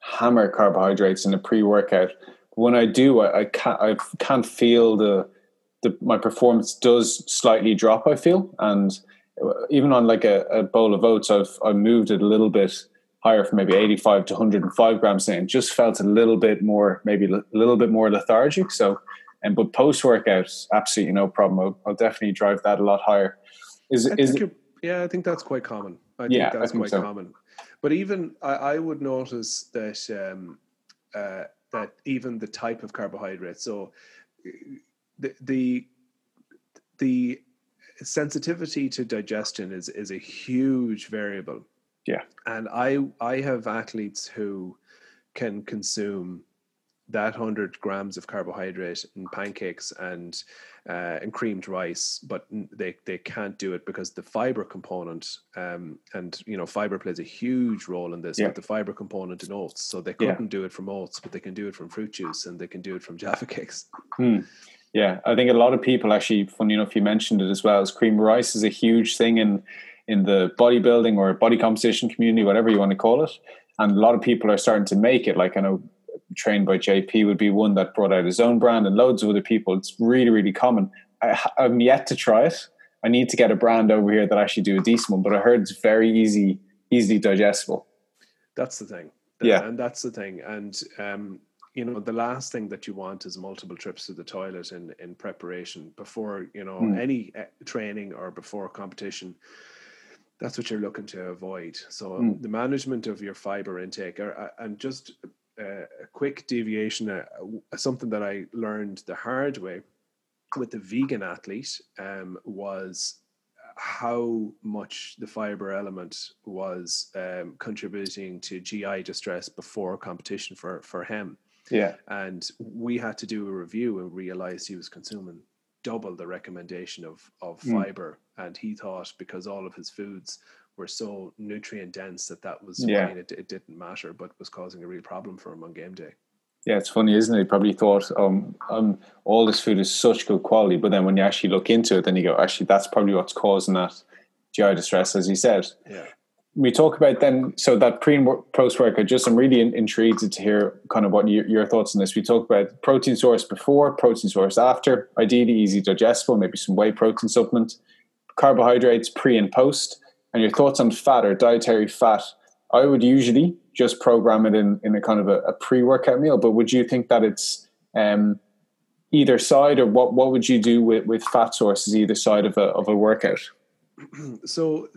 hammer carbohydrates in a pre-workout. When I do, I, I can't I can't feel the the my performance does slightly drop. I feel, and even on like a, a bowl of oats, I've I've moved it a little bit higher from maybe 85 to 105 grams and just felt a little bit more maybe a little bit more lethargic. So and but post workouts absolutely no problem. I'll, I'll, definitely drive that a lot higher. Is is it, yeah i think that's quite common. I think yeah, that's I think quite so. common. But even I, I, would notice that um, uh, that even the type of carbohydrate so the the the sensitivity to digestion is is a huge variable yeah. And I I have athletes who can consume that 100 grams of carbohydrate in pancakes and uh, and creamed rice, but they, they can't do it because the fiber component um, and you know fiber plays a huge role in this. Yeah. But the fiber component in oats, so they couldn't yeah. do it from oats, but they can do it from fruit juice and they can do it from jaffa cakes. Hmm. Yeah, I think a lot of people actually, funny enough, you mentioned it as well. As cream rice is a huge thing in in the bodybuilding or body composition community, whatever you want to call it. And a lot of people are starting to make it. Like I know, trained by JP would be one that brought out his own brand, and loads of other people. It's really, really common. I, I'm yet to try it. I need to get a brand over here that actually do a decent one, but I heard it's very easy, easily digestible. That's the thing. Yeah, and that's the thing. And um, you know, the last thing that you want is multiple trips to the toilet in in preparation before you know mm. any uh, training or before competition. That's what you're looking to avoid. So mm. the management of your fiber intake, or, uh, and just uh, a quick deviation, uh, something that I learned the hard way with the vegan athlete um, was how much the fiber element was um, contributing to GI distress before competition for for him. Yeah, and we had to do a review and realized he was consuming double the recommendation of of mm. fiber, and he thought because all of his foods were so nutrient dense that that was yeah. fine. It, it didn't matter, but was causing a real problem for him on game day. Yeah, it's funny, isn't it? He probably thought, um, um, all this food is such good quality, but then when you actually look into it, then you go, actually, that's probably what's causing that GI distress, as you said. Yeah. We talk about then, so that pre and post workout. Just I'm really in, intrigued to hear kind of what you, your thoughts on this. We talk about protein source before, protein source after, ideally easy digestible, maybe some whey protein supplement, carbohydrates pre and post, and your thoughts on fat or dietary fat. I would usually just program it in, in a kind of a, a pre workout meal, but would you think that it's um, either side, or what, what would you do with, with fat sources either side of a, of a workout? So,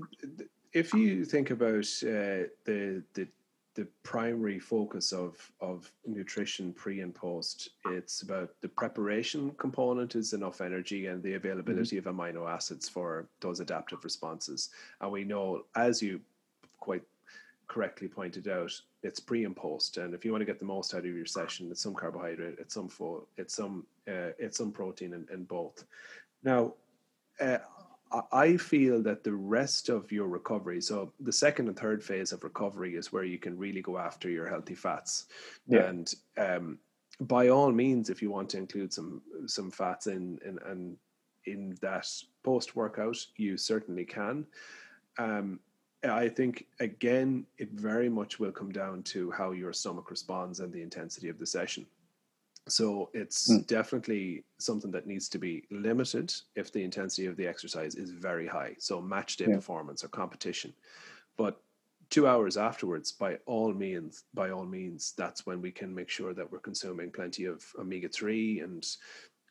if you think about uh, the, the the primary focus of of nutrition pre and post it's about the preparation component is enough energy and the availability mm-hmm. of amino acids for those adaptive responses and we know as you quite correctly pointed out, it's pre and post. And if you want to get the most out of your session, it's some carbohydrate, it's some fo- it's some uh, it's some protein and, in both. Now, uh, I feel that the rest of your recovery, so the second and third phase of recovery, is where you can really go after your healthy fats. Yeah. And um, by all means, if you want to include some some fats in in and in that post workout, you certainly can. Um, I think again, it very much will come down to how your stomach responds and the intensity of the session. So it's mm. definitely something that needs to be limited if the intensity of the exercise is very high. So match day yeah. performance or competition. But two hours afterwards, by all means, by all means, that's when we can make sure that we're consuming plenty of omega three and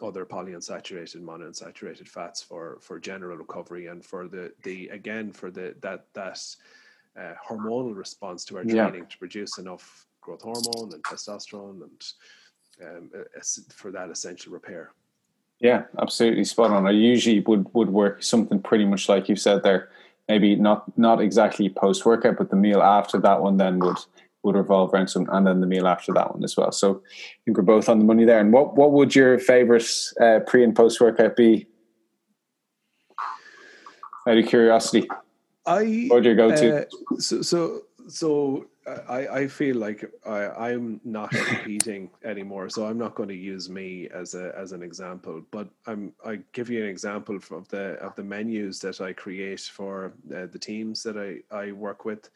other polyunsaturated, monounsaturated fats for for general recovery and for the the again for the that that uh, hormonal response to our training yeah. to produce enough growth hormone and testosterone and um, for that essential repair. Yeah, absolutely spot on. I usually would would work something pretty much like you said there. Maybe not not exactly post workout, but the meal after that one then would would revolve around some, and then the meal after that one as well. So I think we're both on the money there. And what what would your favorite uh, pre and post workout be? Out of curiosity, I what would your go to? Uh, so so so I, I feel like I, I'm not competing anymore, so I'm not going to use me as a as an example. But I'm I give you an example of the of the menus that I create for uh, the teams that I I work with.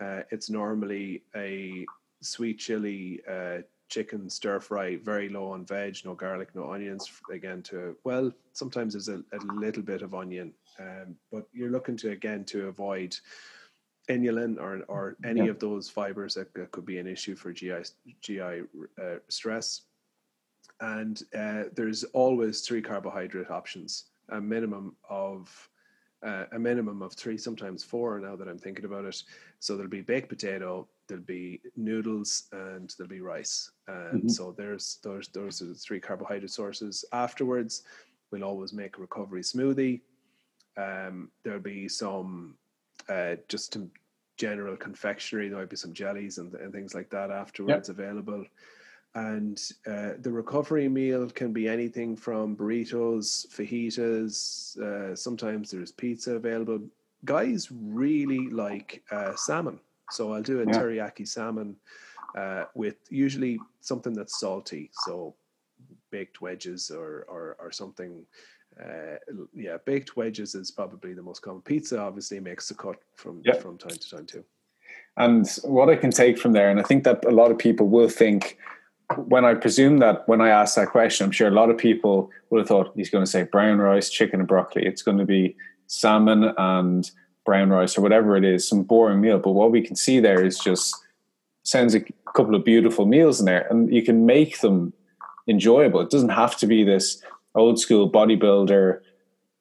Uh, it's normally a sweet chili uh, chicken stir fry, very low on veg, no garlic, no onions. Again, to well, sometimes there's a, a little bit of onion, um, but you're looking to again to avoid inulin or or any yeah. of those fibers that, that, could be an issue for GI GI uh, stress. And uh, there's always three carbohydrate options, a minimum of uh, a minimum of three, sometimes four. Now that I'm thinking about it, so there'll be baked potato, there'll be noodles, and there'll be rice. And mm-hmm. so there's those those are the three carbohydrate sources. Afterwards, we'll always make a recovery smoothie. Um, there'll be some uh, just some general confectionery. There might be some jellies and, and things like that afterwards yep. available. And uh, the recovery meal can be anything from burritos, fajitas. Uh, sometimes there's pizza available. Guys really like uh, salmon, so I'll do a yeah. teriyaki salmon uh, with usually something that's salty. So baked wedges or or, or something uh, yeah, baked wedges is probably the most common. Pizza obviously makes the cut from yep. from time to time too. And what I can take from there, and I think that a lot of people will think, when I presume that when I asked that question, I'm sure a lot of people would have thought he's going to say brown rice, chicken, and broccoli. It's going to be salmon and brown rice or whatever it is, some boring meal. But what we can see there is just sounds like a couple of beautiful meals in there, and you can make them enjoyable. It doesn't have to be this old school bodybuilder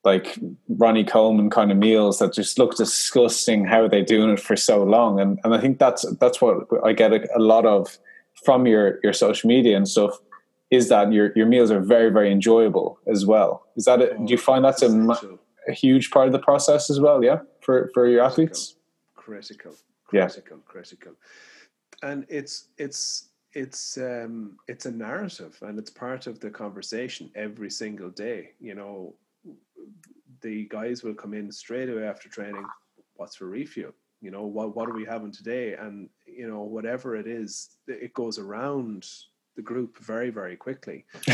like Ronnie Coleman kind of meals that just look disgusting. How are they doing it for so long? And and I think that's that's what I get a, a lot of from your your social media and stuff. Is that your your meals are very very enjoyable as well? Is that it? Oh, do you find that's a, a huge part of the process as well? Yeah, for for your athletes. Critical, critical, yeah. critical, and it's it's it's um it's a narrative and it's part of the conversation every single day. You know, the guys will come in straight away after training. What's for refuel? You know, what what are we having today? And you know, whatever it is, it goes around the group very very quickly.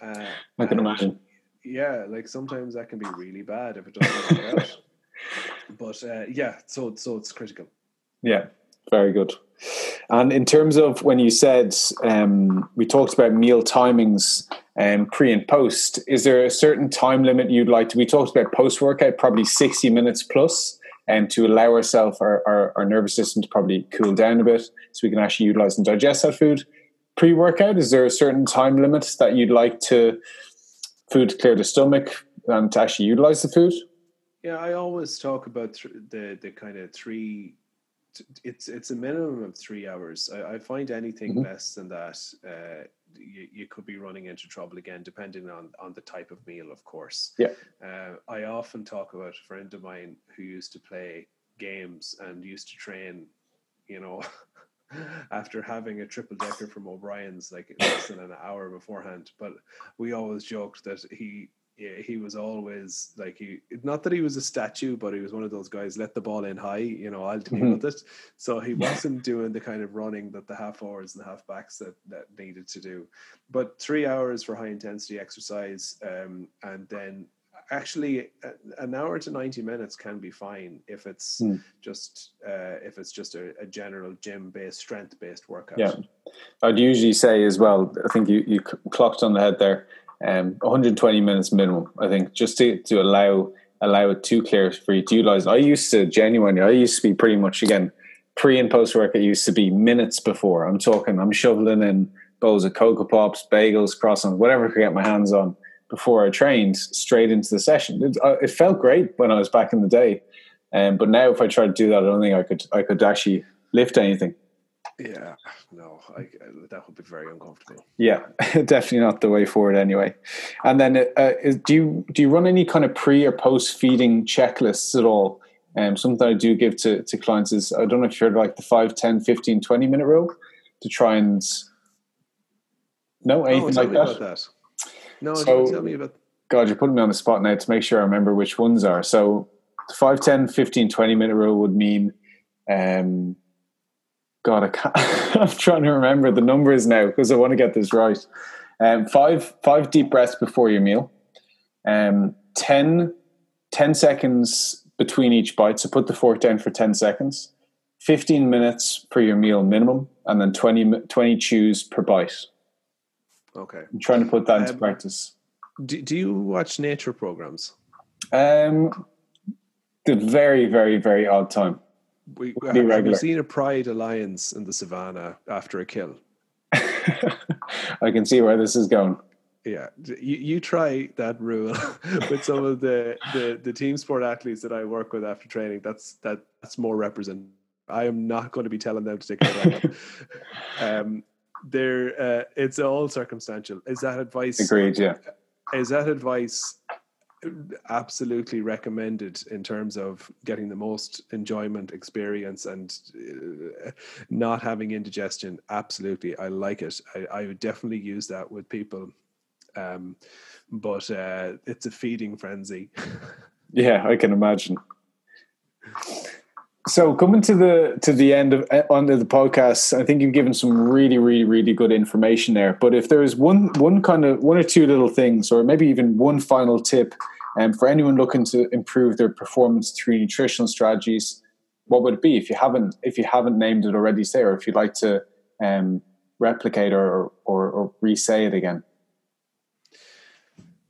uh, I can imagine. Yeah, like sometimes that can be really bad if it doesn't work out. But uh, yeah, so so it's critical. Yeah, very good. And in terms of when you said um, we talked about meal timings um, pre and post, is there a certain time limit you'd like to? We talked about post workout, probably 60 minutes plus, and to allow ourselves, our, our, our, nervous system to probably cool down a bit so we can actually utilize and digest that food. Pre workout, is there a certain time limit that you'd like to food to clear the stomach and to actually utilize the food? Yeah, I always talk about th- the the kind of three it's it's a minimum of three hours. I, I find anything mm-hmm. less than that, uh, you, you could be running into trouble again, depending on on the type of meal, of course. Yeah. Uh, I often talk about a friend of mine who used to play games and used to train, you know. after having a triple decker from O'Brien's like less than an hour beforehand. But we always joked that he yeah, he was always like he not that he was a statue, but he was one of those guys let the ball in high, you know, I'll deal mm-hmm. with it. So he wasn't doing the kind of running that the half hours and the half backs that, that needed to do. But three hours for high intensity exercise, um, and then actually an hour to 90 minutes can be fine if it's mm. just uh, if it's just a, a general gym based strength based workout yeah i'd usually say as well i think you, you clocked on the head there um, 120 minutes minimum, I think, just to, to allow allow it to clear for you to utilize. I used to genuinely, I used to be pretty much again pre and post work. It used to be minutes before. I'm talking, I'm shoveling in bowls of cocoa pops, bagels, croissants, whatever I could get my hands on before I trained straight into the session. It, uh, it felt great when I was back in the day, um, but now if I try to do that, I don't think I could I could actually lift anything. Yeah, no, I, that would be very uncomfortable. Yeah, definitely not the way forward anyway. And then, uh, is, do you do you run any kind of pre or post feeding checklists at all? Um, something I do give to, to clients is I don't know if you're like the 5, 10, 15, 20 minute rule to try and no anything oh, like that? that? No, so, tell me about. God, you're putting me on the spot now to make sure I remember which ones are. So, 5, 10, 15, 20 minute rule would mean. Um, God, I can't, I'm trying to remember the numbers now because I want to get this right. Um, five five deep breaths before your meal. Um, 10, 10 seconds between each bite. So put the fork down for 10 seconds. 15 minutes for your meal minimum. And then 20, 20 chews per bite. Okay. I'm trying to put that into um, practice. Do, do you watch nature programs? Um, the very, very, very odd time we have we seen a pride alliance in the savannah after a kill. I can see where this is going. Yeah, you, you try that rule with some of the, the the team sport athletes that I work with after training. That's that that's more representative. I am not going to be telling them to take that. um, there, uh, it's all circumstantial. Is that advice? Agreed. Yeah. Is that advice absolutely recommended in terms of getting the most enjoyment experience and uh, not having indigestion. Absolutely i like it. I, I, would definitely use that with people um, but uh, it's a feeding frenzy. Yeah i can imagine. So coming to the to the end of under uh, the podcast i think you've given some really really really good information there but if there's one one kind of one or two little things or maybe even one final tip and for anyone looking to improve their performance through nutritional strategies, what would it be if you haven't if you haven't named it already? Say, or if you'd like to um, replicate or, or, or re-say it again?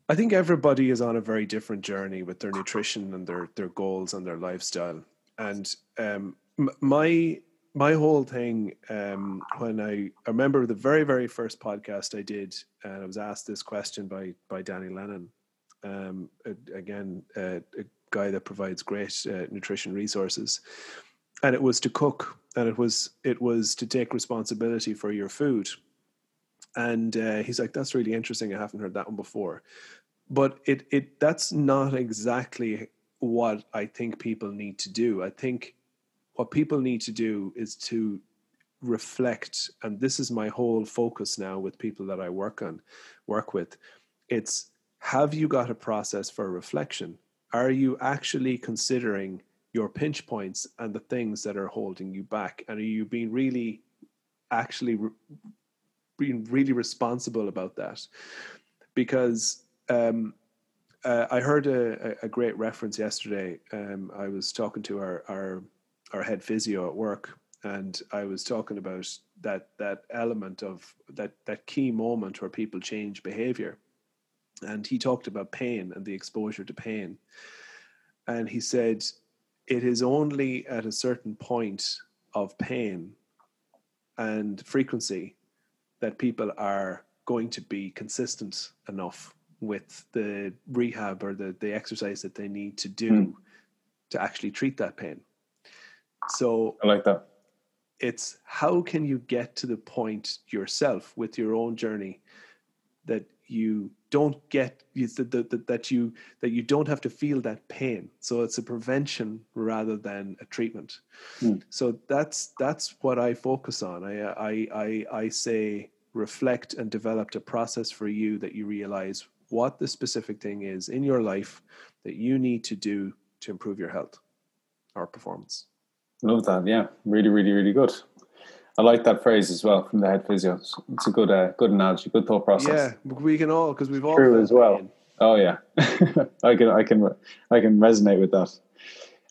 I think everybody is on a very different journey with their nutrition and their their goals and their lifestyle. And um, my my whole thing um, when I, I remember the very very first podcast I did, and I was asked this question by by Danny Lennon, um, again uh, a guy that provides great uh, nutrition resources, and it was to cook, and it was it was to take responsibility for your food. And uh, he's like, "That's really interesting. I haven't heard that one before." But it it that's not exactly what I think people need to do. I think what people need to do is to reflect, and this is my whole focus now with people that I work on, work with. It's have you got a process for reflection? Are you actually considering your pinch points and the things that are holding you back? And are you being really, actually, re- being really responsible about that? Because um, uh, I heard a, a, great reference yesterday. Um, I was talking to our, our our head physio at work, and I was talking about that that element of that that key moment where people change behavior, and he talked about pain and the exposure to pain, and he said it is only at a certain point of pain and frequency that people are going to be consistent enough with the rehab or the, the exercise that they need to do mm. to actually treat that pain. So I like that. It's how can you get to the point yourself with your own journey that you don't get that, that, that you that you don't have to feel that pain so it's a prevention rather than a treatment mm. so that's that's what i focus on I, I i i say reflect and develop a process for you that you realize what the specific thing is in your life that you need to do to improve your health or performance. Love that. Yeah, really, really, really good. I like that phrase as well from the head physio. It's a good, uh, good analogy, good thought process. Yeah, we can all because we've all true as well. Pain. Oh yeah, I can, I can, I can resonate with that.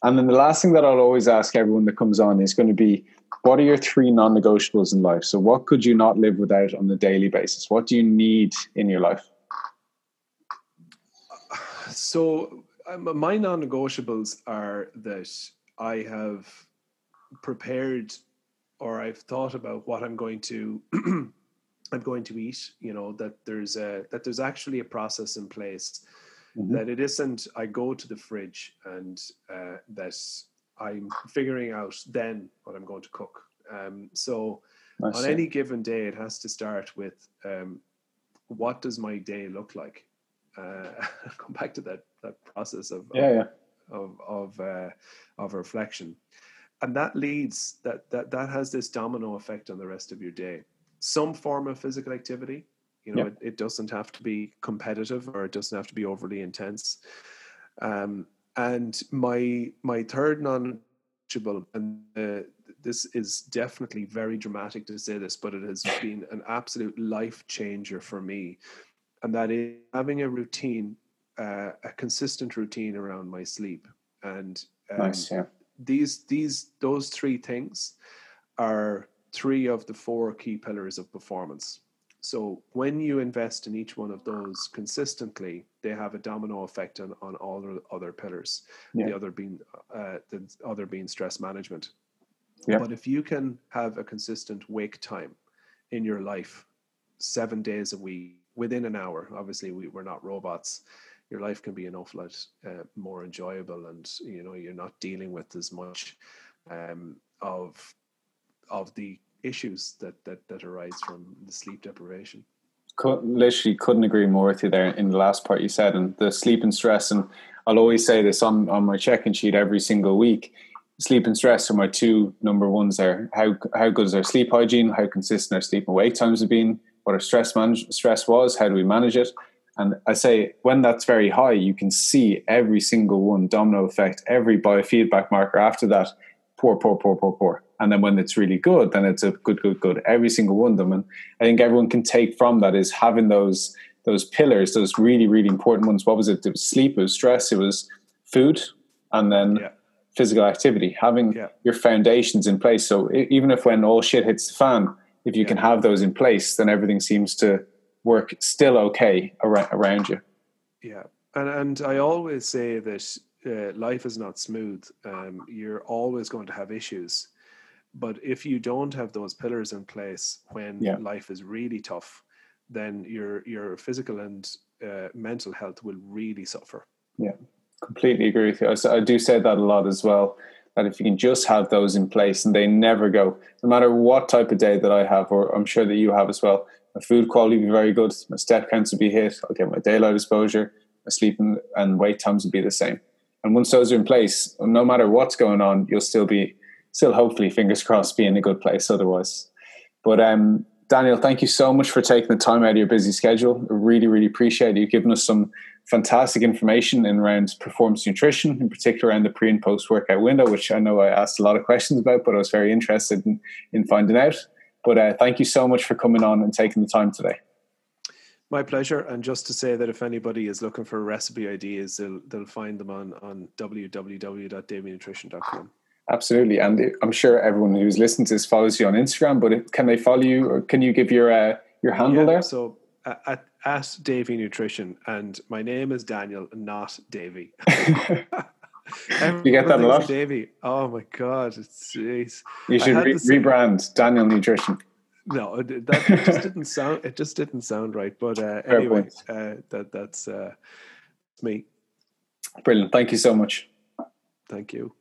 And then the last thing that I'll always ask everyone that comes on is going to be, what are your three non-negotiables in life? So, what could you not live without on a daily basis? What do you need in your life? so um, my non-negotiables are that I have prepared or I've thought about what I'm going to I'm going to eat. You know that there's a that there's actually a process in place. Mm-hmm. That it isn't I go to the fridge and uh, that I'm figuring out then what I'm going to cook. Um, so on any given day, it has to start with um, what does my day look like uh, come back to that that process of yeah, of, yeah. of of, uh, of reflection, and that leads that that that has this domino effect on the rest of your day. Some form of physical activity, you know, it, it, doesn't have to be competitive or it doesn't have to be overly intense. Um, and my my third non-negotiable, and uh, this is definitely very dramatic to say this, but it has been an absolute life changer for me and that is having a routine, uh, a consistent routine around my sleep. And um, nice, yeah. These these those three things are three of the four key pillars of performance. So when you invest in each one of those consistently, they have a domino effect on, on all the other pillars. Yeah. The other being uh, the other being stress management. Yeah. But if you can have a consistent wake time in your life, seven days a week, within an hour. Obviously, we, we're not robots. Your life can be an awful lot uh, more enjoyable, and you know you're not dealing with as much um, of of the issues that, that that arise from the sleep deprivation. Could, literally couldn't agree more with you there in the last part you said, and the sleep and stress. And I'll always say this on on my check-in sheet every single week. Sleep and stress are my two number ones there. How how good is our sleep hygiene? How consistent our sleep and wake times have been? what our stress manage, stress was, how do we manage it? And I say when that's very high, you can see every single one domino effect, every biofeedback marker after that, poor, poor, poor, poor, poor. And then when it's really good, then it's a good, good, good. Every single one of them. And I think everyone can take from that is having those those pillars, those really, really important ones. What was it? It was sleep, it was stress, it was food, and then yeah. physical activity. Having yeah. your foundations in place. So even if when all shit hits the fan, if you yeah. can have those in place, then everything seems to work still okay around, around you. Yeah, and and I always say that uh, life is not smooth. Um, you're always going to have issues, but if you don't have those pillars in place when yeah. life is really tough, then your your physical and uh, mental health will really suffer. Yeah, completely agree with you. I, I do say that a lot as well. That if you can just have those in place and they never go, no matter what type of day that I have, or I'm sure that you have as well, my food quality will be very good, my step counts will be hit, I'll get my daylight exposure, my sleep and, wait times will be the same. And once those are in place, no matter what's going on, you'll still be, still hopefully, fingers crossed, be in a good place otherwise. But um, Daniel, thank you so much for taking the time out of your busy schedule. I really, really appreciate you giving us some fantastic information in around performance nutrition, in particular around the pre and post workout window, which I know I asked a lot of questions about, but I was very interested in, in finding out. But uh, thank you so much for coming on and taking the time today. My pleasure. And just to say that if anybody is looking for recipe ideas, they'll, they'll find them on, on www.daveynutrition.com. Absolutely, and I'm sure everyone who's listening to this follows you on Instagram. But can they follow you, or can you give your uh, your handle yeah, there? So at at Davey Nutrition, and my name is Daniel, not Davey. you get that a lot, Davey. Oh my god, it's, it's you should re- rebrand Daniel Nutrition. No, that just didn't sound. It just didn't sound right. But uh, anyway, uh, that that's uh, me. Brilliant. Thank you so much. Thank you.